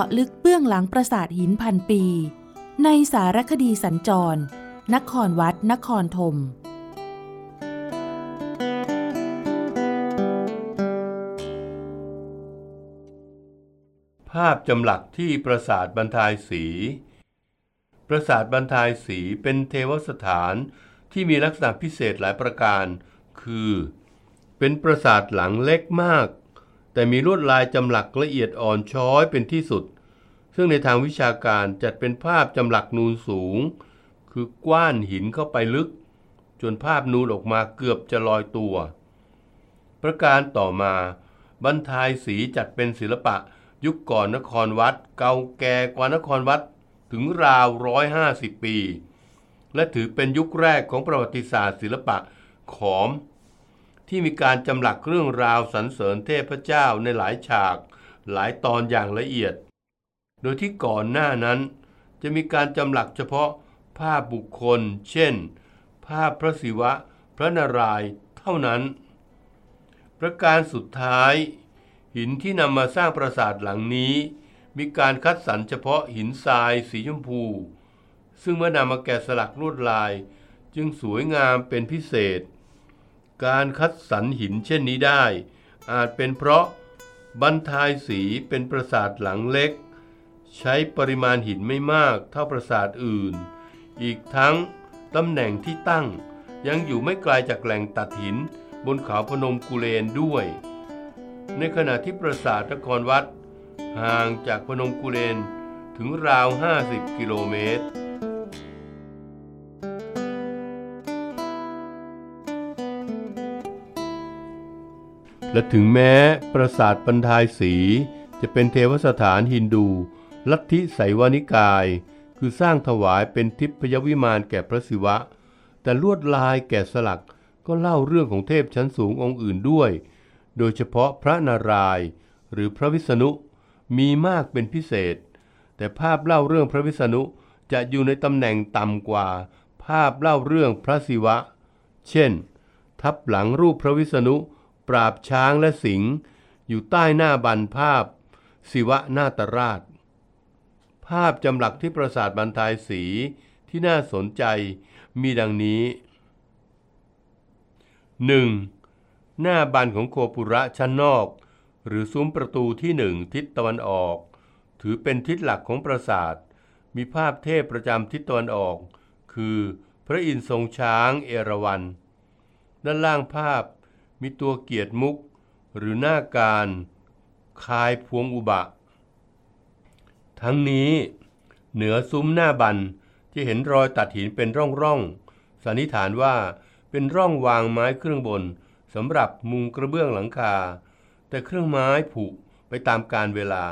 าะลึกเบื้องหลังปราสาทหินพันปี ในสารคดีสัญจร นครวัด นครธมภาพจำหลักที่ปราสาทบรรทายสี ปราสาทบรรทายสีเป็นเทวสถานที่มีลักษณะพิเศษหลายประการ คือ เป็นปราสาทหลังเล็กมาก แต่มีลวดลายจำหลักละเอียดอ่อนช้อยเป็นที่สุด ซึ่งในทางวิชาการจัดเป็นภาพจำหลักนูนสูง คือกว้านหินเข้าไปลึก จนภาพนูนออกมาเกือบจะลอยตัว ประการต่อมาบรรทายสีจัดเป็นศิลปะยุคก่อนนครวัด เก่าแก่กว่านครวัดถึงราวร้อยห้าสิบปี และถือเป็นยุคแรกของประวัติศาสตร์ศิลปะขอม ที่มีการจำหลักเรื่องราวสรรเสริญเทพเจ้าในหลายฉาก หลายตอนอย่างละเอียด โดยที่ก่อนหน้านั้น จะมีการจำหลักเฉพาะภาพบุคคล เช่น ภาพพระศิวะ พระนารายณ์เท่านั้น ประการสุดท้าย หินที่นำมาสร้างปราสาทหลังนี้ มีการคัดสรรเฉพาะหินทรายสีชมพู ซึ่งเมื่อนำมาแกะสลักลวดลายจึงสวยงามเป็นพิเศษ การคัดสรรหินเช่นนี้ได้ อาจเป็นเพราะบรรทายสีเป็นปราสาทหลังเล็ก ใช้ปริมาณหินไม่มากเท่าปราสาทอื่น อีกทั้งตำแหน่งที่ตั้ง ยังอยู่ไม่ไกลจากแหล่งตัดหินบนเขาพนมกุเลนด้วย ในขณะที่ปราสาทนครวัด ห่างจากพนมกุเลนถึงราว 50 กิโลเมตร และถึงแม้ปราสาทปันทายสีจะเป็นเทวสถานฮินดู ลัทธิไสวานิกาย คือสร้างถวายเป็นทิพยวิมานแก่พระศิวะ แต่ลวดลายแกะสลักก็เล่าเรื่องของเทพชั้นสูงองค์อื่นด้วย โดยเฉพาะพระนารายณ์หรือพระวิษณุมีมากเป็นพิเศษ แต่ภาพเล่าเรื่องพระวิษณุจะอยู่ในตำแหน่งต่ำกว่า ภาพเล่าเรื่องพระศิวะ เช่น ทับหลังรูปพระวิษณุ ปราบช้างและสิงห์อยู่ใต้หน้าบันภาพ ศิวะนาตราช ภาพจำหลักที่ปราสาทบรรทายสีที่น่าสนใจมีดังนี้ 1. หน้าบันของโคปุระชั้นนอก หรือซุ้มประตูที่หนึ่งทิศตะวันออก ถือเป็นทิศหลักของปราสาท มีภาพเทพประจำทิศตะวันออก คือพระอินทร์ทรงช้างเอราวัณด้านล่างภาพ มีตัวเกียรติมุก หรือหน้าการคายพวงอุบะ ทั้งนี้เหนือซุ้มหน้าบันจะเห็นรอยตัดหินเป็นร่องๆสันนิษฐานว่าเป็นร่องวางไม้เครื่องบนสำหรับมุงกระเบื้องหลังคา แต่เครื่องไม้ผุไปตามกาลเวลา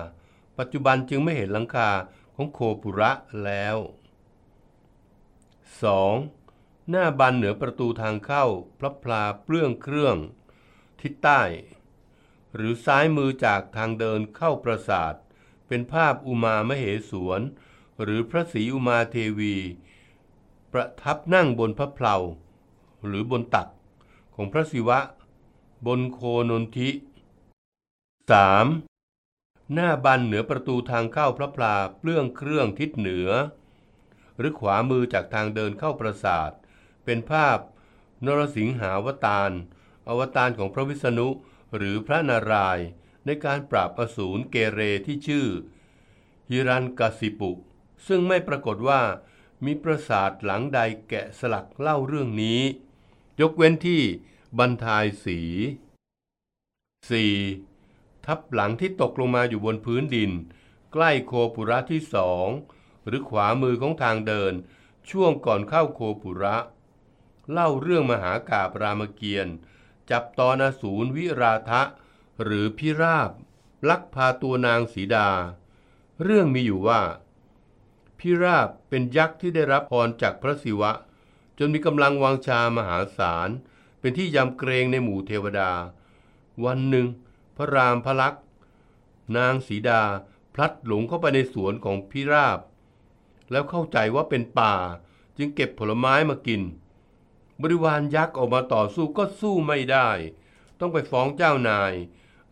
ปัจจุบันจึงไม่เห็นหลังคาของโคปุระแล้ว 2. หน้าบันเหนือประตูทางเข้าพระพลาเปลื้องเครื่อง ทิศใต้ หรือซ้ายมือจากทางเดินเข้าปราสาท เป็นภาพอุมามเหสวน หรือพระศรีอุมาเทวี ประทับนั่งบนพระเพลาหรือบนตักของพระศิวะ บนโคนนทิ 3. หน้าบันเหนือประตูทางเข้าพระพลาเปลื้องเครื่องทิศเหนือ หรือขวามือจากทางเดินเข้าปราสาท เป็นภาพนรสิงหาวตาร อวตารของพระวิษณุหรือพระนารายณ์ในการปราบอสูรเกเรที่ชื่อ ฮิรันกสิปุ ซึ่งไม่ปรากฏว่ามีปราสาทหลังใดแกะสลักเล่าเรื่องนี้ ยกเว้นที่บรรทายสี 4. ทับหลังที่ตกลงมาอยู่บนพื้นดิน ใกล้โคปุระที่สองหรือขวามือของทางเดิน ช่วงก่อนเข้าโคปุระ เล่าเรื่องมหากาบรามเกียรติ์จับตอนอสูรวิราทะ หรือพิราบ ลักพาตัวนางสีดา เรื่องมีอยู่ว่า พิราบเป็นยักษ์ที่ได้รับพรจากพระศิวะ จนมีกำลังวังชามหาศาล เป็นที่ยำเกรงในหมู่เทวดา วันหนึ่ง พระรามพระลักษ์นางสีดาพลัดหลงเข้าไปในสวนของพิราบ แล้วเข้าใจว่าเป็นป่าจึงเก็บผลไม้มากิน บริวารยักษ์ออกมาต่อสู้ก็สู้ไม่ได้ ต้องไปฟ้องเจ้านาย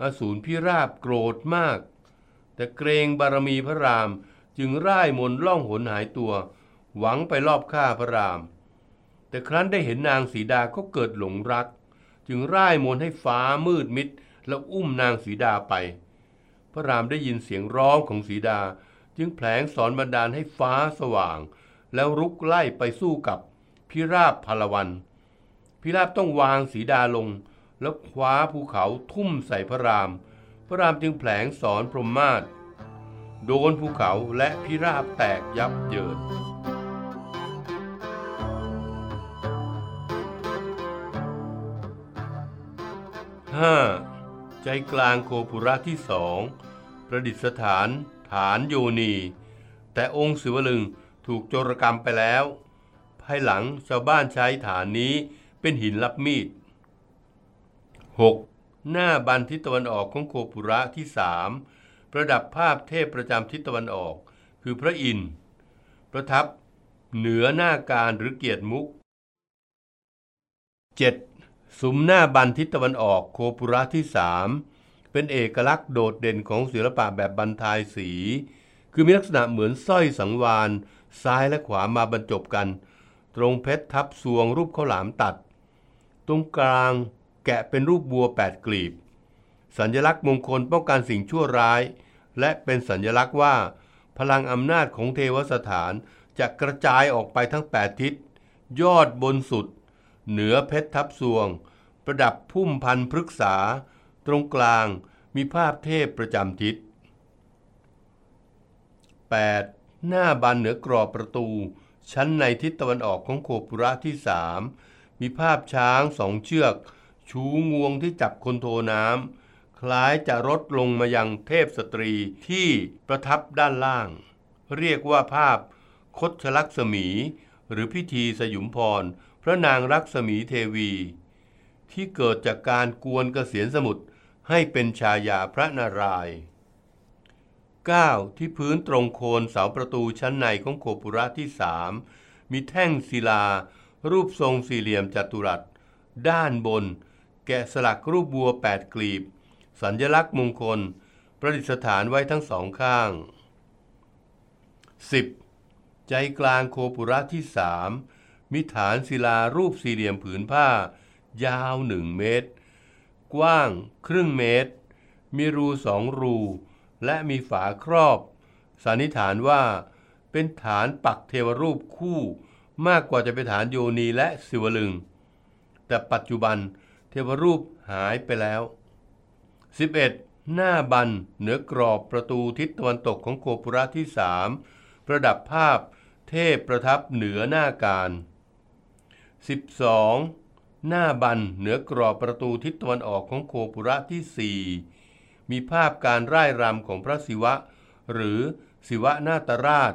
อสูรพิราบโกรธมาก แต่เกรงบารมีพระรามจึงร่ายมนล่องหนหายตัว หวังไปรอบฆ่าพระราม แต่ครั้นได้เห็นนางสีดาก็เกิดหลงรัก จึงร่ายมนให้ฟ้ามืดมิด แล้วอุ้มนางสีดาไป พระรามได้ยินเสียงร้องของสีดา จึงแผลงสอนบันดาลให้ฟ้าสว่าง แล้วรุกไล่ไปสู้กับ พิราบพลวัน พิราบต้องวางสีดาลง แล้วคว้าภูเขาทุ่มใส่พระราม พระรามจึงแผลงสอนพรหมมาศโดนภูเขาและพิราบแตกยับเยินห้าใจกลางโคปุระที่สองประดิษฐานฐานโยนี แต่องค์ศิวลึงถูกโจรกรรมไปแล้วายหลังชาวบ้านใช้ฐานนี้เป็นหินรับมีด 6. หน้าบันทิศตะวันออกของโคปุระที่สามประดับภาพเทพประจำทิศตะวันออก คือพระอินทร์ประทับเหนือหน้าการหรือเกียรติมุก 7. สุมหน้าบันทิศตะวันออกโคปุระที่สามเป็นเอกลักษณ์โดดเด่นของศิลปะแบบบรรทายสี คือมีลักษณะเหมือนสร้อยสังวานซ้ายและขวามาบรรจบกัน ตรงเพชรทับสวงรูปข้าวหลามตัด ตรงกลางแกะเป็นรูปบัวแปดกลีบ สัญลักษณ์มงคลป้องกันสิ่งชั่วร้าย และเป็นสัญลักษณ์ว่า พลังอำนาจของเทวสถานจะกระจายออกไปทั้งแปดทิศ ยอดบนสุด เหนือเพชรทับสวง ประดับพุ่มพันธุ์พฤกษา ตรงกลางมีภาพเทพประจำทิศ 8. หน้าบานเหนือกรอบประตู ชั้นในทิศตะวันออกของโคปุระที่สามมีภาพช้างสองเชือก ชูงวงที่จับคนโทน้ำคล้ายจะรดลงมายังเทพสตรีที่ประทับด้านล่าง เรียกว่าภาพคดชลักษมี หรือพิธีสยุมพร พระนางรักษมีเทวี ที่เกิดจากการกวนเกษียนสมุทรให้เป็นชายาพระนารายณ์ 9. ที่พื้นตรงโคนเสาประตูชั้นในของโคปุระที่สามมีแท่งศิลา รูปทรงสี่เหลี่ยมจัตุรัส ด้านบน แกะสลักรูปบัวแปดกลีบ สัญลักษณ์มงคล ประดิษฐานไว้ทั้งสองข้าง 10. ใจกลางโคปุระที่สามมีฐานศิลารูปสี่เหลี่ยมผืนผ้า ยาวหนึ่งเมตร กว้างครึ่งเมตร มีรูสองรู และมีฝาครอบ สันนิษฐานว่าเป็นฐานปักเทวรูปคู่มากกว่าจะเป็นฐานโยนีและสิวลึง แต่ปัจจุบันเทวรูปหายไปแล้ว 11. หน้าบันเหนือกรอบประตูทิศตะวันตกของโคปุระที่สามประดับภาพเทพประทับเหนือหน้าการ 12. หน้าบันเหนือกรอบประตูทิศตะวันออกของโคปุระที่สี่ มีภาพการร่ายรำของพระศิวะ หรือศิวะนาตราช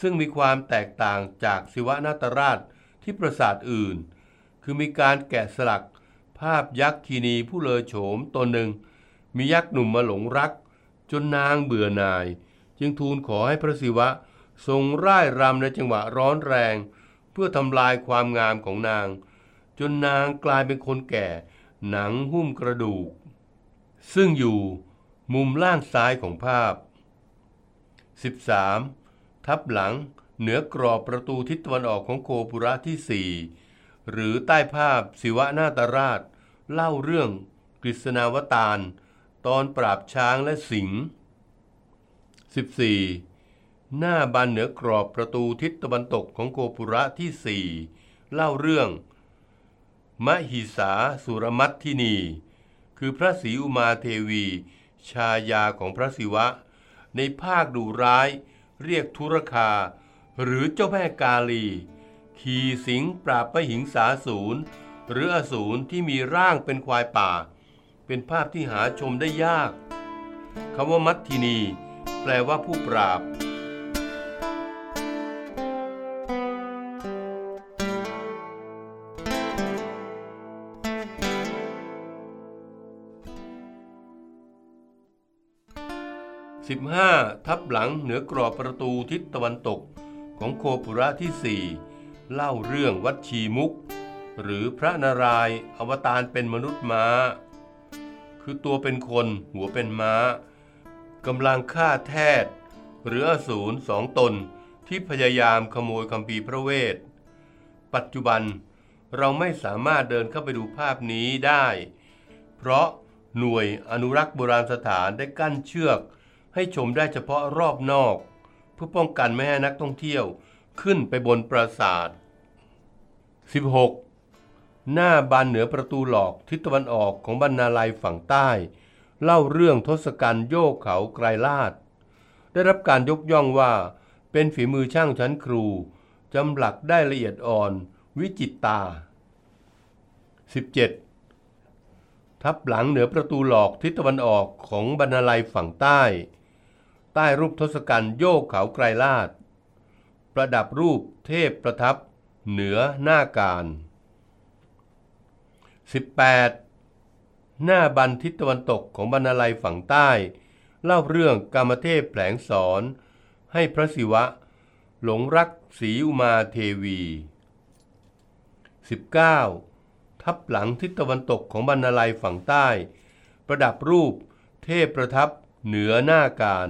ซึ่งมีความแตกต่างจากศิวะนาตราชที่ปราสาทอื่น คือมีการแกะสลัก ภาพยักษ์คีนีผู้เลอโฉมตนหนึ่ง มียักษ์หนุ่มมาหลงรัก จนนางเบื่อหน่าย จึงทูลขอให้พระศิวะทรงร่ายรำในจังหวะร้อนแรง เพื่อทำลายความงามของนาง จนนางกลายเป็นคนแก่ หนังหุ้มกระดูก ซึ่งอยู่มุมล่างซ้ายของภาพ 13. ทับหลังเหนือกรอบประตูทิศตะวันออกของโคปุระที่สี่หรือใต้ภาพศิวะนาตราช เล่าเรื่องกฤษณาวตาร ตอนปราบช้างและสิงห์ 14. หน้าบานเหนือกรอบประตูทิศตะวันตกของโคปุระที่สี่เล่าเรื่อง มหิสาสุรมัตทินี คือพระศรีอุมาเทวี ชายาของพระศิวะ ในภาคดุร้าย เรียกธุรคา หรือเจ้าแม่กาลี ขี่สิงปราบพหิงสาสูรหรืออสูรที่มีร่างเป็นควายป่า เป็นภาพที่หาชมได้ยากคำว่ามัททินี แปลว่าผู้ปราบ 15. ทับหลังเหนือกรอบประตูทิศตะวันตกของโคปุระที่ 4 เล่าเรื่องวัดชีมุก หรือพระนารายณ์อวตารเป็นมนุษย์ม้า คือตัวเป็นคนหัวเป็นม้ากำลังฆ่าแทดหรืออสูรสองตนที่พยายามขโมยคำพีพระเวท ปัจจุบันเราไม่สามารถเดินเข้าไปดูภาพนี้ได้ เพราะหน่วยอนุรักษ์โบราณสถานได้กั้นเชือก ให้ชมได้เฉพาะรอบนอก เพื่อป้องกันไม่ให้นักท่องเที่ยวขึ้นไปบนปราสาท 16. หน้าบานเหนือประตูหลอกทิศตะวันออกของบรรณาลัยฝั่งใต้ เล่าเรื่องทศกัณฐ์โยกเขาไกรลาด ได้รับการยกย่องว่าเป็นฝีมือช่างชั้นครู จำหลักได้ละเอียดอ่อน วิจิตตา 17. ทับหลังเหนือประตูหลอกทิศตะวันออกของบรรณาลัยฝั่งใต้ ใต้รูปทศกัณฐ์โยกเขาไกรลาด ประดับรูปเทพประทับ เหนือหน้าการ 18. หน้าบันทิศตะวันตกของบรรณาลัยฝั่งใต้ เล่าเรื่องกรรมเทพแผลงสอน ให้พระศิวะ หลงรักศรีอุมาเทวี 19. ทับหลังทิศตะวันตกของบรรณาลัยฝั่งใต้ ประดับรูปเทพประทับเหนือหน้าการ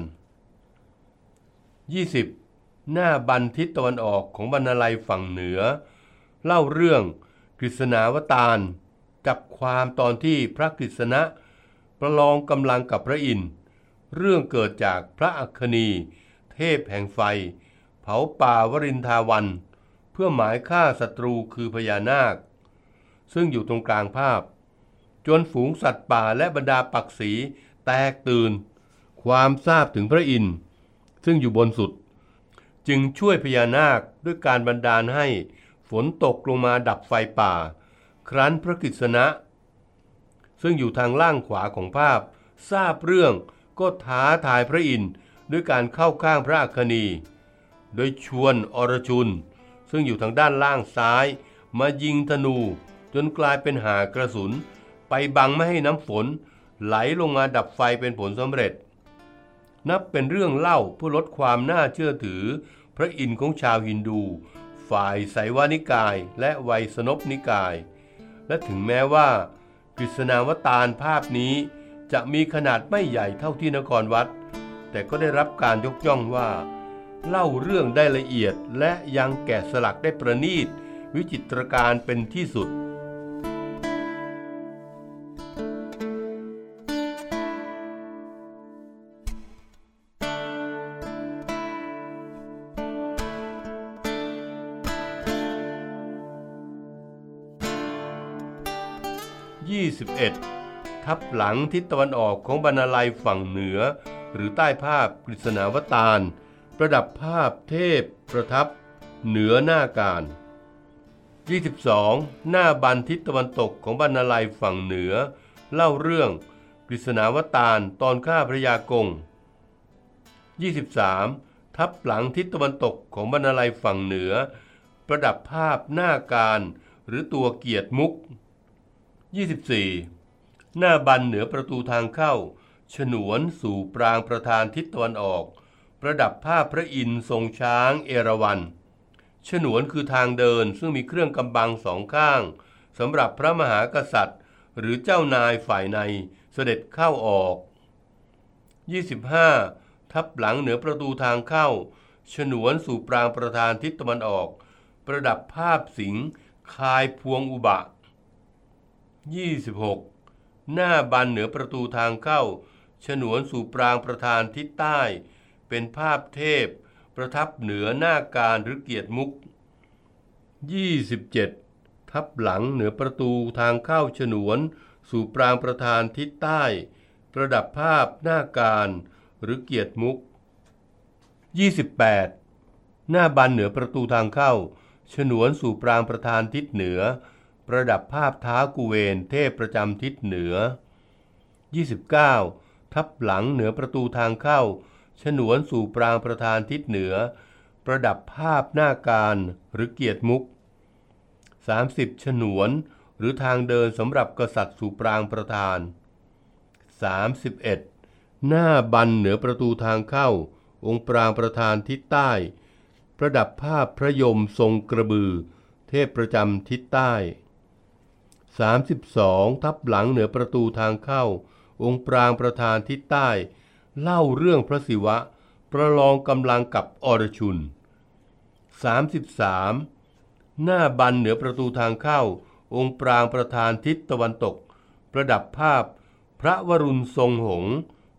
20. หน้าบันทิศตะวันออกของบรรณาลัยฝั่งเหนือ เล่าเรื่องกฤษณาวตารจับความตอนที่พระกฤษณะ ประลองกำลังกับพระอินทร์เรื่องเกิดจากพระอัคคณีเทพแห่งไฟ เผาป่าวรินทาวัน เพื่อหมายฆ่าศัตรูคือพญานาค ซึ่งอยู่ตรงกลางภาพ จนฝูงสัตว์ป่าและบรรดาปักษีแตกตื่น ความทราบถึงพระอินทร์ ซึ่งอยู่บนสุด จึงช่วยพญานาคด้วยการบันดาลให้ฝนตกลงมาดับไฟป่า ครั้นพระกฤษณะ ซึ่งอยู่ทางล่างขวาของภาพ ทราบเรื่องก็ท้าทายพระอินทร์ด้วยการเข้าข้างพระอัคคณีโดยชวนอรชุน ซึ่งอยู่ทางด้านล่างซ้าย มายิงธนูจนกลายเป็นหากระสุน ไปบังไม่ให้น้ำฝนไหลลงมาดับไฟเป็นผลสำเร็จ นับเป็นเรื่องเล่าเพื่อลดความน่าเชื่อถือ พระอินทร์ของชาวฮินดู ฝ่ายไสวานิกายและไวยสนพนิกาย และถึงแม้ว่ากฤษณาวตารภาพนี้ จะมีขนาดไม่ใหญ่เท่าที่นครวัด แต่ก็ได้รับการยกย่องว่า เล่าเรื่องได้ละเอียดและยังแกะสลักได้ประณีต วิจิตรการเป็นที่สุด ทับหลังทิศตะวันออกของบรรลัยฝั่งเหนือ หรือใต้ภาพกฤษณาวตารประดับภาพเทพประทับเหนือหน้าการ 22. หน้าบันทิศตะวันตกของบรรลัยฝั่งเหนือ เล่าเรื่องกฤษณาวตารตอนฆ่าพระยากง 23. ทับหลังทิศตะวันตกของบรรลัยฝั่งเหนือ ประดับภาพหน้าการ หรือตัวเกียรติมุก 24. หน้าบันเหนือประตูทางเข้า ฉนวนสู่ปรางประธานทิศตะวันออก ประดับภาพพระอินทร์ทรงช้างเอราวัณฉนวนคือทางเดินซึ่งมีเครื่องกำบังสองข้างสำหรับพระมหากษัตริย์ หรือเจ้านายฝ่ายในเสด็จเข้าออก 25. ทับหลังเหนือประตูทางเข้า ฉนวนสู่ปรางประธานทิศตะวันออก ประดับภาพสิงคายพวงอุบะ 26. หน้าบันเหนือประตูทางเข้า ฉนวนสู่ปรางประธานทิศใต้ เป็นภาพเทพ ประทับเหนือหน้าการหรือเกียรติมุก 27. ทับหลังเหนือประตูทางเข้าฉนวน สู่ปรางประธานทิศใต้ ประดับภาพหน้าการหรือเกียรติมุก 28. หน้าบันเหนือประตูทางเข้า ฉนวนสู่ปรางประธานทิศเหนือ ประดับภาพท้ากุเวนเทพประจำทิศเหนือ 29. ทับหลังเหนือประตูทางเข้า ฉนวนสู่ปรางประธานทิศเหนือ ประดับภาพหน้าการหรือเกียรติมุก 30 ฉนวนหรือทางเดินสำหรับกษัตริย์สู่ปรางประธาน 31. หน้าบันเหนือประตูทางเข้า องค์ปรางประธานทิศใต้ ประดับภาพพระยมทรงกระบือ เทพประจำทิศใต้ 32. ทับหลังเหนือประตูทางเข้า องค์ปรางประธานทิศใต้ เล่าเรื่องพระศิวะ ประลองกำลังกับอรชุน 33. หน้าบันเหนือประตูทางเข้า องค์ปรางประธานทิศตะวันตก ประดับภาพ พระวรุณทรงหงส์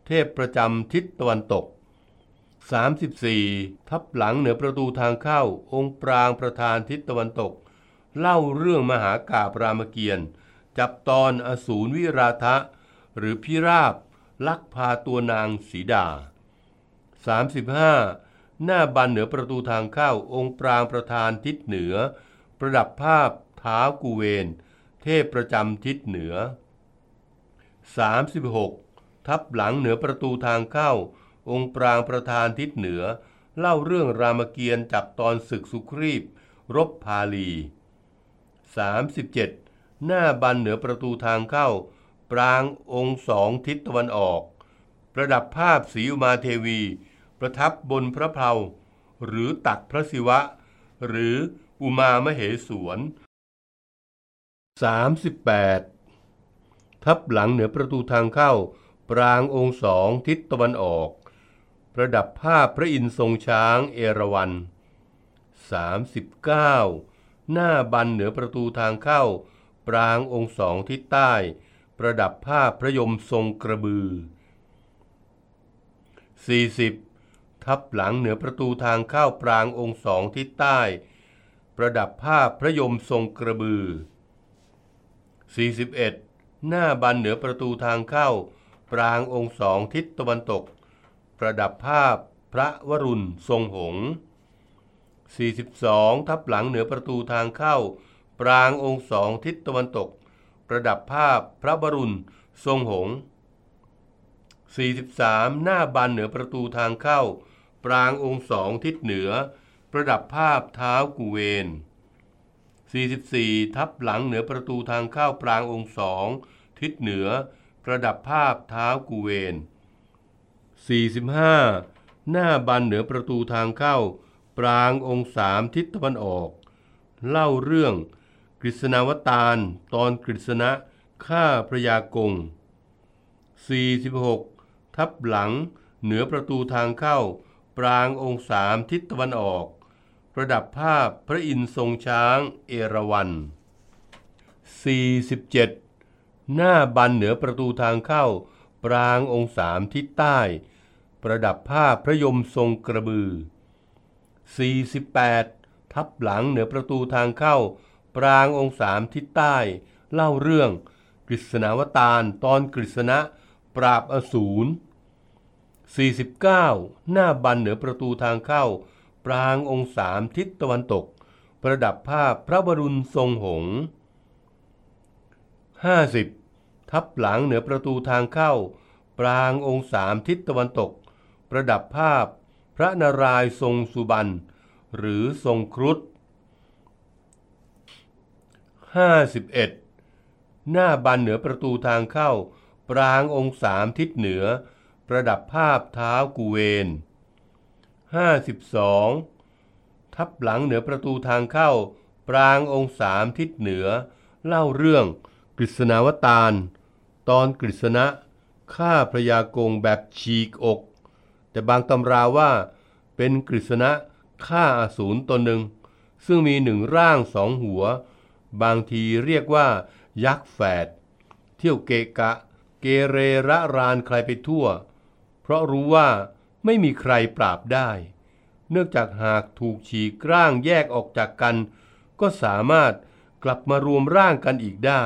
เทพประจำทิศตะวันตก 34. ทับหลังเหนือประตูทางเข้า องค์ปรางประธานทิศตะวันตก เล่าเรื่องมหากาบรามเกียรติ์จับตอนอสูรวิราทะ หรือพิราบ ลักพาตัวนางสีดา 35. หน้าบันเหนือประตูทางเข้าองค์ปรางประธานทิศเหนือ ประดับภาพท้ากูเวน เทพประจำทิศเหนือ 36. ทับหลังเหนือประตูทางเข้า องค์ปรางประธานทิศเหนือ เล่าเรื่องรามเกียรติ์จับตอนศึกสุครีบ รบพาลี 37. หน้าบันเหนือประตูทางเข้า ปรางองค์สองทิศตะวันออก ประดับภาพสีอุมาเทวี ประทับบนพระเพลาหรือตักพระศิวะ หรืออุมามเหสวน 38. ทับหลังเหนือประตูทางเข้า ปรางองค์สองทิศตะวันออก ประดับภาพพระอินทร์ทรงช้างเอราวัณ 39. หน้าบันเหนือประตูทางเข้า ปรางองค์สองทิศใต้ ประดับภาพระยมทรงกระบือ 40. ทับหลังเหนือประตูทางเข้าปรางองค์สองทิศใต้ ประดับภาพระยมทรงกระบือ 41. หน้าบันเหนือประตูทางเข้า ปรางองค์สองทิศตะวันตก ประดับภาพพระวรุณทรงหงส์ 42 ทับหลังเหนือประตูทางเข้า ปรางองค์สองทิศตะวันตก ประดับภาพพระวรุณ ทรงหงส์43 หน้าบันเหนือประตูทางเข้า ปรางองค์สองทิศเหนือ ประดับภาพเท้ากุเวน 44 ทับหลังเหนือประตูทางเข้าปรางองค์สองทิศเหนือ ประดับภาพเท้ากุเวน 45 หน้าบันเหนือประตูทางเข้า ปรางองค์สามทิศตะวันออก เล่าเรื่องกฤษณาวตารตอนกฤษณะฆ่าพระยากง 46 ทับหลังเหนือประตูทางเข้า ปรางองค์สามทิศตะวันออก ประดับภาพพระอินทร์ทรงช้างเอราวัณ47 หน้าบันเหนือประตูทางเข้า ปรางองค์สามทิศใต้ ประดับภาพพระยมทรงกระบือ 48 ทับหลังเหนือประตูทางเข้า ปรางองค์สามทิศใต้ เล่าเรื่อง กฤษณาวตารตอนกฤษณะ ปราบอสูร49 หน้าบันเหนือประตูทางเข้า ปรางองค์สามทิศตะวันตก ประดับภาพพระบรุณทรงหงส์50 ทับหลังเหนือประตูทางเข้า ปรางองค์สามทิศตะวันตก ประดับภาพ ระนารายณ์ทรงสุบรรณหรือทรงครุฑ51 หน้าบันเหนือประตูทางเข้า ปรางองค์สามทิศเหนือ ประดับภาพเท้ากุเวน 52 ทับหลังเหนือประตูทางเข้า ปรางองค์สามทิศเหนือ เล่าเรื่องกฤษณาวตาร ตอนกฤษณะฆ่าพระยากงแบบฉีกอก แต่บางตำราว่า เป็นกฤษณะฆ่าอสูรตนหนึ่ง ซึ่งมีหนึ่งร่างสองหัว บางทีเรียกว่า ยักษ์แฝด เที่ยวเกะกะ เกเรระรานใครไปทั่ว เพราะรู้ว่าไม่มีใครปราบได้ เนื่องจากหากถูกฉีกร่างแยกออกจากกัน ก็สามารถกลับมารวมร่างกันอีกได้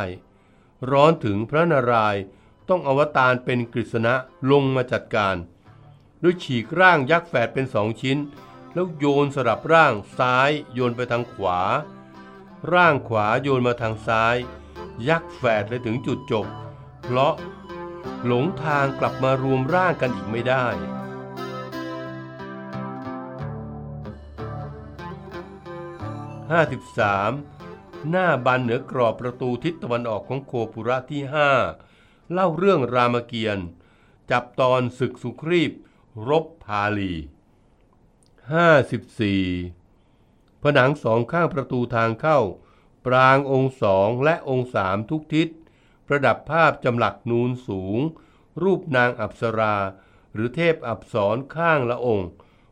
ร้อนถึงพระนารายณ์ต้องอวตารเป็นกฤษณะลงมาจัดการ ดยฉีกร่างยักษ์แฝดเป็นสองชิ้น แล้วโยนสลับร่างซ้ายโยนไปทางขวา ร่างขวาโยนมาทางซ้าย ยักษ์แฝดเลยถึงจุดจบ เพราะหลงทางกลับมารวมร่างกันอีกไม่ได้ 53. หน้าบันเหนือกรอบประตูทิศตะวันออกของโคปุระที่ 5 เล่าเรื่องรามเกียรติ์จับตอนศึกสุครีบ รบพาลี 54. ผนังสองข้างประตูทางเข้า ปรางองค์สองและองค์สามทุกทิศ ประดับภาพจำหลักนูนสูง รูปนางอัปสรา หรือเทพอับสรข้างละองค์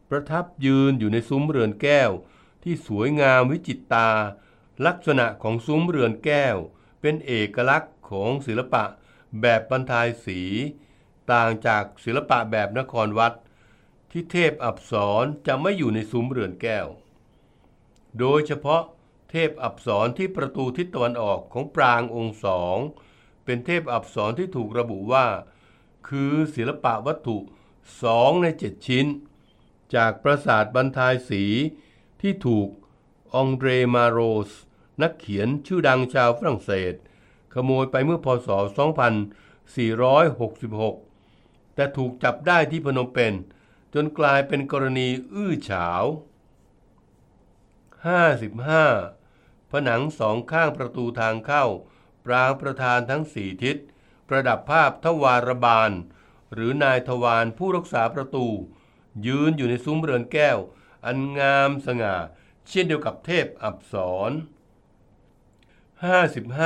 ประทับยืนอยู่ในซุ้มเรือนแก้ว ที่สวยงามวิจิตตา ลักษณะของซุ้มเรือนแก้ว เป็นเอกลักษณ์ของศิลปะแบบบรรทายสี ต่างจากศิลปะแบบนครวัด ที่เทพอับสรจะไม่อยู่ในซุ้มเรือนแก้ว โดยเฉพาะเทพอับสรที่ประตูทิศตะวันออกของปรางองค์สองเป็นเทพอับสรที่ถูกระบุว่า คือศิลปะวัตถุสองในเจ็ดชิ้น จากปราสาทบรรทายสีที่ถูกองเดรมาโรส นักเขียนชื่อดังชาวฝรั่งเศส ขโมยไปเมื่อพศ 2466 แต่ถูกจับได้ที่พนมเปญจนกลายเป็นกรณีอื้อฉาว 55. ผนังสองข้างประตูทางเข้า ปรางประธานทั้งสี่ทิศ ประดับภาพทวารบาล หรือนายทวารผู้รักษาประตู ยืนอยู่ในซุ้มเรือนแก้ว อันงามสง่า เช่นเดียวกับเทพอับสร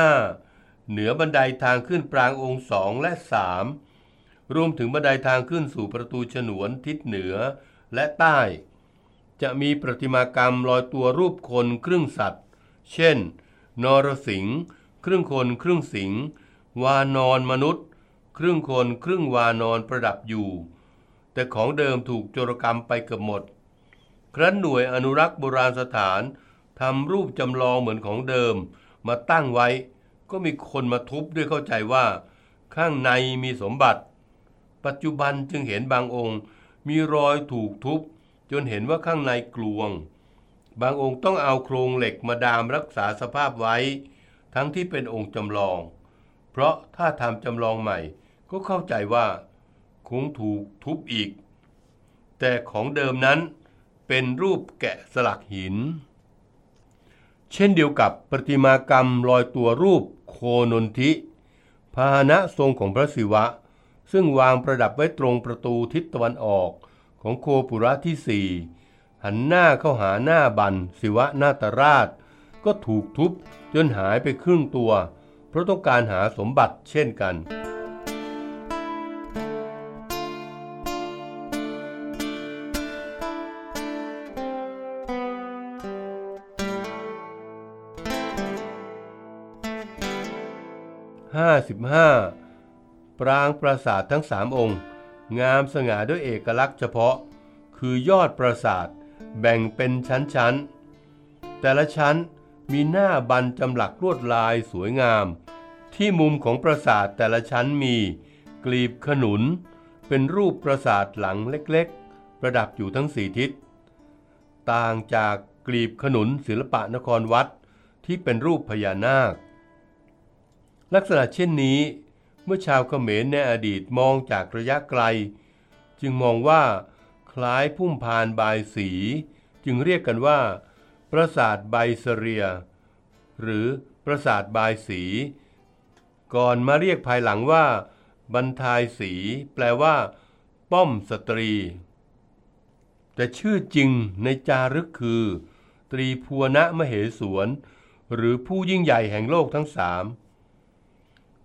55. เหนือบันไดทางขึ้นปรางองค์สองและสาม รวมถึงบันไดทางขึ้นสู่ประตูฉนวนทิศเหนือและใต้ จะมีประติมากรรมลอยตัวรูปคนครึ่งสัตว์ เช่น นรสิงห์ครึ่งคนครึ่งสิงห์วานอนมนุษย์ ครึ่งคนครึ่งวานอนประดับอยู่ แต่ของเดิมถูกโจรกรรมไปเกือบหมด ครั้นหน่วยอนุรักษ์โบราณสถานทำรูปจำลองเหมือนของเดิมมาตั้งไว้ ก็มีคนมาทุบด้วยเข้าใจว่า ข้างในมีสมบัติ ปัจจุบันจึงเห็นบางองค์ มีรอยถูกทุบ จนเห็นว่าข้างในกลวง บางองค์ต้องเอาโครงเหล็กมาดามรักษาสภาพไว้ ทั้งที่เป็นองค์จำลอง เพราะถ้าทำจำลองใหม่ก็เข้าใจว่า คงถูกทุบอีก แต่ของเดิมนั้นเป็นรูปแกะสลักหิน เช่นเดียวกับประติมากรรมลอยตัวรูปโคนนทิ พาหนะทรงของพระศิวะ ซึ่งวางประดับไว้ตรงประตูทิศตะวันออกของโคปุระที่สี่หันหน้าเข้าหาหน้าบันศิวะนาตราช ก็ถูกทุบจนหายไปครึ่งตัว เพราะต้องการหาสมบัติเช่นกัน55 ปรางปราสาททั้งสามองค์ งามสง่าด้วยเอกลักษณ์เฉพาะ คือยอดปราสาทแบ่งเป็นชั้นๆ แต่ละชั้นมีหน้าบันจำหลักลวดลายสวยงาม ที่มุมของปราสาทแต่ละชั้นมี กลีบขนุน เป็นรูปปราสาทหลังเล็กๆ ประดับอยู่ทั้งสี่ทิศ ต่างจากกลีบขนุนศิลปะนครวัดที่เป็นรูปพญานาค ลักษณะเช่นนี้ เมื่อชาวเขมรในอดีตมองจากระยะไกล จึงมองว่าคล้ายพุ่มพานบายสี จึงเรียกกันว่า ปราสาทไบเซเรีย หรือปราสาทบายสี ก่อนมาเรียกภายหลังว่าบรรทายสี แปลว่า ป้อมสตรี แต่ชื่อจริงในจารึกคือ ตรีพัวณมเหสวน หรือผู้ยิ่งใหญ่แห่งโลกทั้งสาม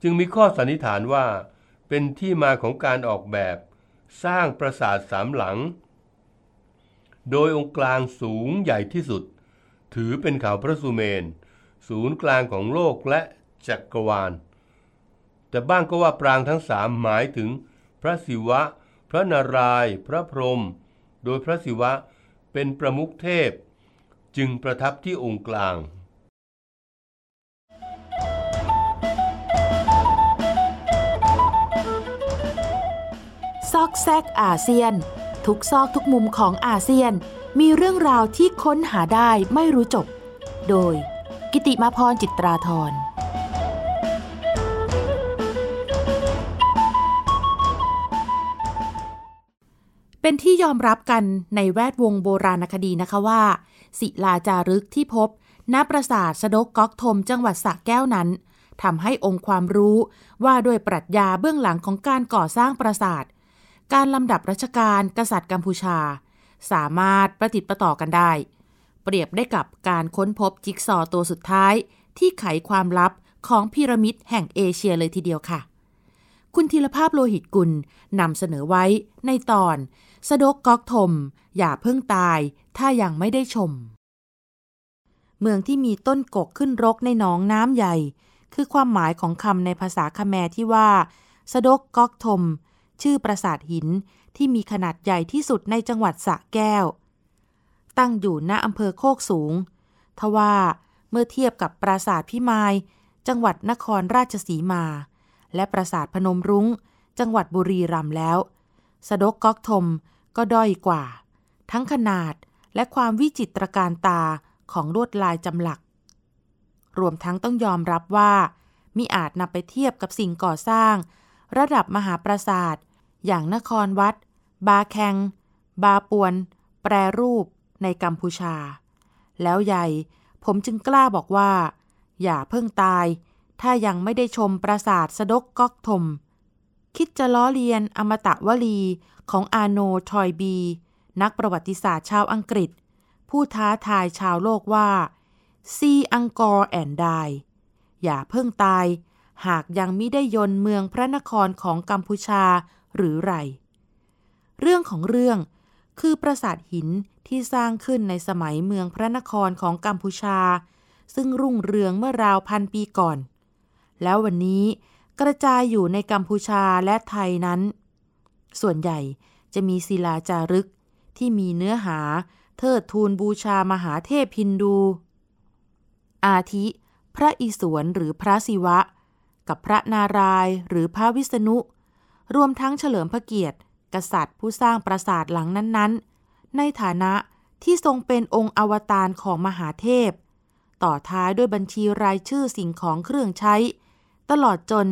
จึงมีข้อสันนิษฐานว่า เป็นที่มาของการออกแบบ สร้างปราสาทสามหลัง โดยองค์กลางสูงใหญ่ที่สุด ถือเป็นเขาพระสุเมน ศูนย์กลางของโลกและจักรวาล แต่บ้างก็ว่าปรางทั้งสามหมายถึง พระศิวะ พระนารายณ์พระพรหมโดยพระศิวะเป็นประมุขเทพ จึงประทับที่องค์กลาง ซอกแซกอาเซียน ทุกซอกทุกมุมของอาเซียน มีเรื่องราวที่ค้นหาได้ไม่รู้จบ โดย กิติมาพรจิตราธรเป็นที่ยอมรับกันในแวดวงโบราณคดีนะคะว่า ศิลาจารึกที่พบณปราสาทสะดกก๊อกทมจังหวัดสระแก้วนั้นทำให้องค์ความรู้ว่าด้วยปรัชญาเบื้องหลังของการก่อสร้างปราสาท การลำดับรัชกาลกษัตริย์กัมพูชา สามารถประติดประต่อกันได้ เปรียบได้กับการค้นพบจิ๊กซอตัวสุดท้าย ที่ไขความลับของพีระมิดแห่งเอเชียเลยทีเดียวค่ะ คุณธีรภาพโลหิตกุลนำเสนอไว้ในตอน สะดกก๊อกทม อย่าเพิ่งตาย ถ้ายังไม่ได้ชม เมืองที่มีต้นกกขึ้นรกในหนองน้ำใหญ่ คือความหมายของคำในภาษาคแมที่ว่า สะดกก๊อกทม ชื่อปราสาทหินที่มีขนาดใหญ่ที่สุดในจังหวัดสระแก้ว ตั้งอยู่ณอำเภอโคกสูง ทว่าเมื่อเทียบกับปราสาทพิมาย จังหวัดนครราชสีมา และปราสาทพนมรุง้ง จังหวัดบุรีรัมย์แล้ว สะดกก๊อกทมก็ด้อยกว่า ทั้งขนาดและความวิจิตรการตาของลวดลายจำหลัก รวมทั้งต้องยอมรับว่ามิอาจนำไปเทียบกับสิ่งก่อสร้าง ระดับมหาปราสาท อย่างนครวัด บาแคง บาปวน แปรรูปในกัมพูชา แล้วใหญ่ผมจึงกล้าบอกว่า อย่าเพิ่งตาย ถ้ายังไม่ได้ชมปราสาทสะดกก๊อกทม คิดจะล้อเลียนอมตะวลีของอาโนทอยบี นักประวัติศาสตร์ชาวอังกฤษ ผู้ท้าทายชาวโลกว่าซีอังกอร์แอนไดอย่าเพิ่งตาย หากยังมิได้ยนเมืองพระนครของกัมพูชา หรือไร เรื่องของเรื่องคือปราสาทหินที่สร้างขึ้นในสมัยเมืองพระนครของกัมพูชา ซึ่งรุ่งเรืองเมื่อราวพันปีก่อน แล้ววันนี้กระจายอยู่ในกัมพูชาและไทยนั้น ส่วนใหญ่จะมีศิลาจารึกที่มีเนื้อหาเทิดทูนบูชามหาเทพฮินดู อาทิ พระอิศวรหรือพระศิวะ กับพระนารายณ์หรือพระวิษณุ รวมทั้งเฉลิมพระเกียรติ กษัตริย์ผู้สร้างปราสาทหลังนั้นๆ ในฐานะที่ทรงเป็นองค์อวตารของมหาเทพ ต่อท้ายด้วยบัญชีรายชื่อสิ่งของเครื่องใช้ ตลอดจน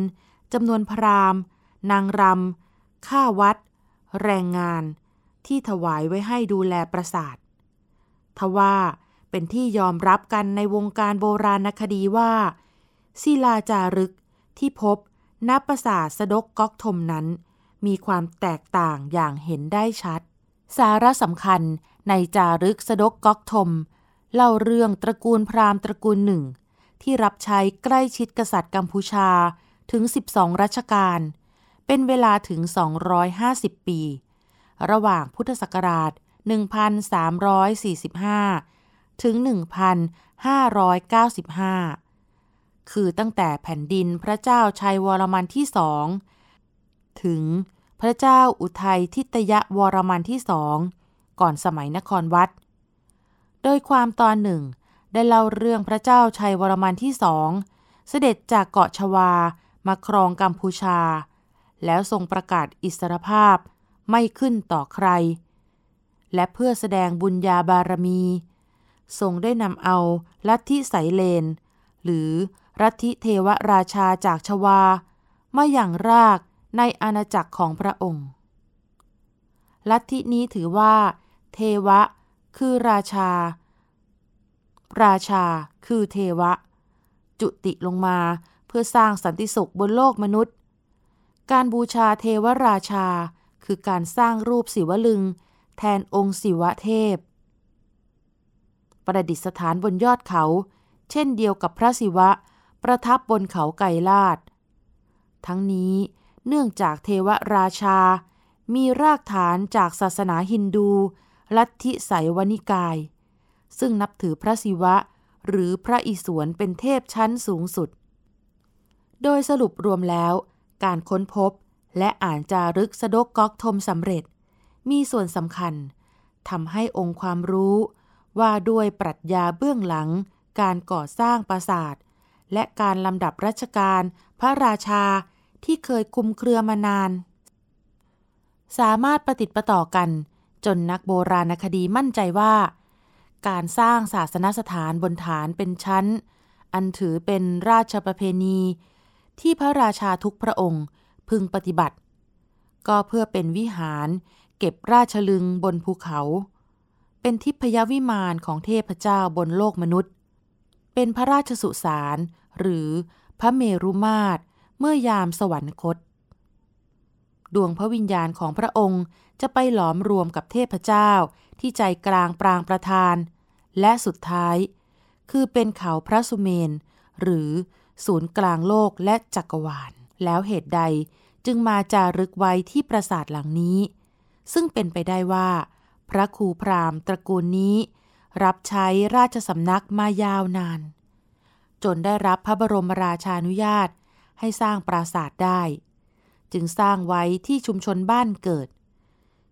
จำนวนพราหมณ์ นางรำข้าวัด แรงงาน ที่ถวายไว้ให้ดูแลปราสาททว่าเป็นที่ยอมรับกันในวงการโบราณคดีว่าศิลาจารึกที่พบ ณปราสาสะดกก๊อกทมนั้น มีความแตกต่างอย่างเห็นได้ชัด สาระสำคัญในจารึกสะดกก๊อกทมเล่าเรื่องตระกูลพราหมณ์ตระกูลหนึ่ง ที่รับใช้ใกล้ชิดกษัตริย์กัมพูชาถึง 12 รัชกาลเป็นเวลาถึง 250 ปี ระหว่างพุทธศักราช 1345 ถึง 1595 คือตั้งแต่แผ่นดินพระเจ้าชัยวรมันที่สองถึงพระเจ้าอุทัยทิตยวรมันที่สองก่อนสมัยนครวัด โดยความตอนหนึ่ง ได้เล่าเรื่องพระเจ้าชัยวรมันที่สองเสด็จจากเกาะชวามาครองกัมพูชา แล้วทรงประกาศอิสรภาพไม่ขึ้นต่อใคร และเพื่อแสดงบุญญาบารมี ทรงได้นำเอาลัทธิไสเลน หรือ รัฐิเทวราชาจากชวา มาอย่างรากในอาณาจักรของพระองค์ ลัทธินี้ถือว่า เทวะ คือราชา ราชา คือเทวะ จุติลงมาเพื่อสร้างสันติสุขบนโลกมนุษย์ การบูชาเทวราชา คือการสร้างรูปศิวลึง แทนองค์ศิวเทพ ประดิษฐานบนยอดเขา เช่นเดียวกับพระศิวะ ประทับบนเขาไกรลาด ทั้งนี้เนื่องจากเทวราชา มีรากฐานจากศาสนาฮินดู ลัทธิไสยวนิกาย ซึ่งนับถือพระศิวะ หรือพระอิศวรเป็นเทพชั้นสูงสุด โดยสรุปรวมแล้วการค้นพบและอ่านจารึกสะดกก๊อกทมสำเร็จ มีส่วนสำคัญทำให้องค์ความรู้ว่าด้วยปรัชญาเบื้องหลังการก่อสร้างปราสาท และการลำดับรัชกาลพระราชาที่เคยคุมเครือมานาน สามารถประติดประต่อกัน จนนักโบราณคดีมั่นใจว่า การสร้างศาสนสถานบนฐานเป็นชั้น อันถือเป็นราชประเพณี ที่พระราชาทุกพระองค์พึงปฏิบัติ ก็เพื่อเป็นวิหารเก็บราชลึงบนภูเขา เป็นทิพยวิมานของเทพเจ้าบนโลกมนุษย์ เป็นพระราชสุสาน หรือพระเมรุมาตรเมื่อยามสวรรคต ดวงพระวิญญาณของพระองค์จะไปหลอมรวมกับเทพเจ้าที่ใจกลางปรางประธาน และสุดท้าย คือเป็นเขาพระสุเมน หรือศูนย์กลางโลกและจักรวาล แล้วเหตุใดจึงมาจารึกไว้ที่ปราสาทหลังนี้ ซึ่งเป็นไปได้ว่า พระครูพราหมณ์ตระกูลนี้ รับใช้ราชสำนักมายาวนาน จนได้รับพระบรมราชานุญาต ให้สร้างปราสาทได้ จึงสร้างไว้ที่ชุมชนบ้านเกิด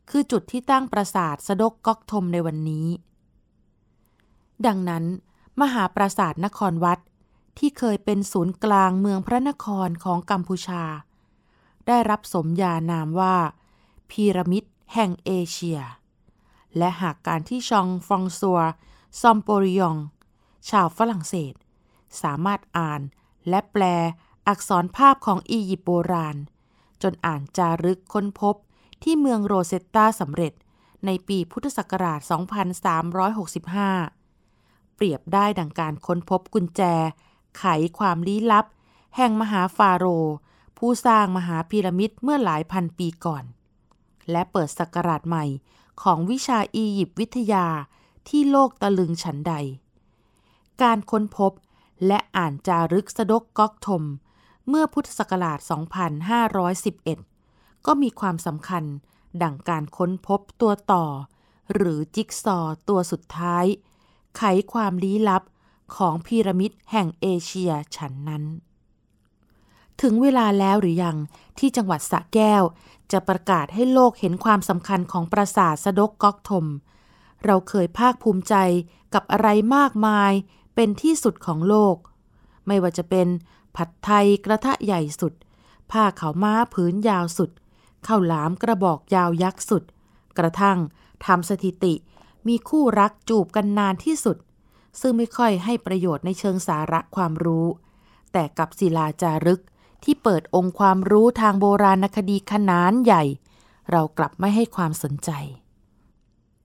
คือจุดที่ตั้งปราสาทสะดกก๊อกทมในวันนี้ ดังนั้น มหาปราสาทนครวัดที่เคยเป็นศูนย์กลางเมืองพระนครของกัมพูชา ได้รับสมญานามว่า พีระมิดแห่งเอเชีย และหากการที่ชองฟองซัวซอมโปริยอง ชาวฝรั่งเศส สามารถอ่านและแปลอักษรภาพของอียิปต์โบราณ จนอ่านจารึกค้นพบที่เมืองโรเซตตาสำเร็จในปีพุทธศักราช 2365 เปรียบได้ดังการค้นพบกุญแจ ไขความลี้ลับ แห่งมหาฟาโรห์ผู้สร้างมหาพีระมิดเมื่อหลายพันปีก่อน และเปิดศักราชใหม่ของวิชาอียิปต์วิทยาที่โลกตะลึงฉันใด การค้นพบ และอ่านจารึกสะดกก๊อกทมเมื่อพุทธศักราช 2511 ก็มีความสำคัญดังการค้นพบตัวต่อ หรือจิ๊กซอตัวสุดท้าย ไขความลี้ลับของพีระมิดแห่งเอเชียฉันนั้น ถึงเวลาแล้วหรือยังที่จังหวัดสระแก้ว จะประกาศให้โลกเห็นความสำคัญของปราสาทสะดกก๊อกทมเราเคยภาคภูมิใจกับอะไรมากมาย เป็นที่สุดของโลก ไม่ว่าจะเป็นผัดไทยกระทะใหญ่สุด ผ้าขาวม้าผืนยาวสุด ข้าวหลามกระบอกยาวยักษ์สุด กระทั่งทำสถิติ มีคู่รักจูบกันนานที่สุด ซึ่งไม่ค่อยให้ประโยชน์ในเชิงสาระความรู้ แต่กับศิลาจารึกที่เปิดองค์ความรู้ทางโบราณคดีขนานใหญ่ เรากลับไม่ให้ความสนใจ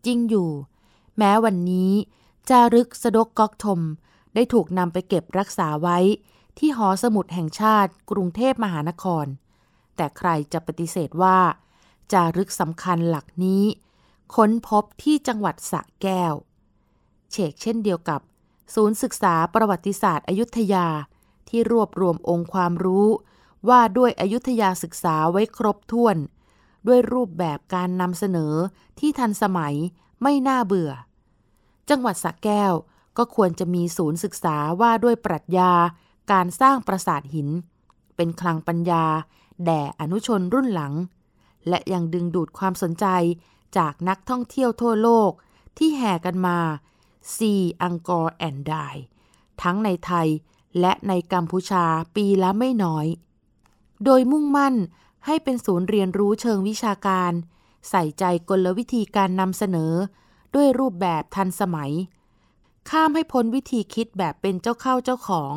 จริงอยู่ แม้วันนี้ จารึกสะดกก๊อกทมได้ถูกนำไปเก็บรักษาไว้ ที่หอสมุดแห่งชาติกรุงเทพมหานคร แต่ใครจะปฏิเสธว่า จารึกสำคัญหลักนี้ ค้นพบที่จังหวัดสระแก้ว เชกเช่นเดียวกับ ศูนย์ศึกษาประวัติศาสตร์อยุธยาที่รวบรวมองค์ความรู้ ว่าด้วยอยุธยาศึกษาไว้ครบถ้วน ด้วยรูปแบบการนำเสนอที่ทันสมัยไม่น่าเบื่อ จังหวัดสระแก้วก็ควรจะมีศูนย์ศึกษาว่าด้วยปรัชญา การสร้างปราสาทหิน เป็นคลังปัญญา แด่อนุชนรุ่นหลัง และยังดึงดูดความสนใจจากนักท่องเที่ยวทั่วโลกที่แห่กันมาซีอังกอร์แอนด์ไดทั้งในไทยและในกัมพูชาปีละไม่น้อย โดยมุ่งมั่นให้เป็นศูนย์เรียนรู้เชิงวิชาการ ใส่ใจกลวิธีการนำเสนอ ด้วยรูปแบบทันสมัย ข้ามให้พ้นวิธีคิดแบบเป็นเจ้าเข้าเจ้าของ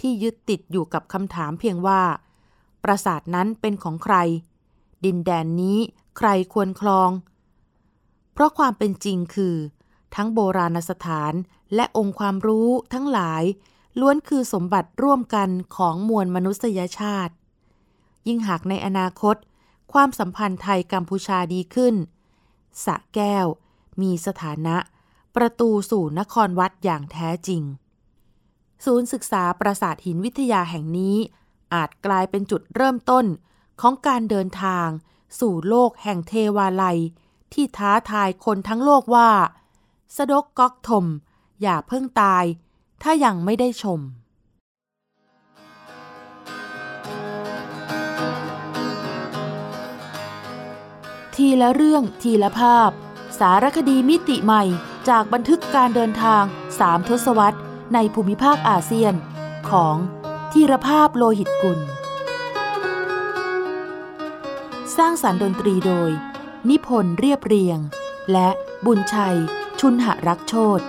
ที่ยึดติดอยู่กับคำถามเพียงว่า ปราสาทนั้นเป็นของใคร ดินแดนนี้ใครควรครอง เพราะความเป็นจริงคือ ทั้งโบราณสถานและองค์ความรู้ทั้งหลาย ล้วนคือสมบัติร่วมกันของมวลมนุษยชาติ ยิ่งหากในอนาคต ความสัมพันธ์ไทยกัมพูชาดีขึ้นสะแก้ว มีสถานะ ประตูสู่นครวัดอย่างแท้จริง ศูนย์ศึกษาปราสาทหินวิทยาแห่งนี้ อาจกลายเป็นจุดเริ่มต้นของการเดินทาง สู่โลกแห่งเทวาลัย ที่ท้าทายคนทั้งโลกว่าสะดกก๊อกทมอย่าเพิ่งตาย ถ้ายังไม่ได้ชมทีละเรื่องทีละภาพ สารคดีมิติใหม่จากบันทึกการเดินทางสามทศวรรษในภูมิภาคอาเซียน ของทีรภาพโลหิตกุล สร้างสารรค์ดนตรีโดย นิพนธ์เรียบเรียง และบุญชัย ชุนหรักโชต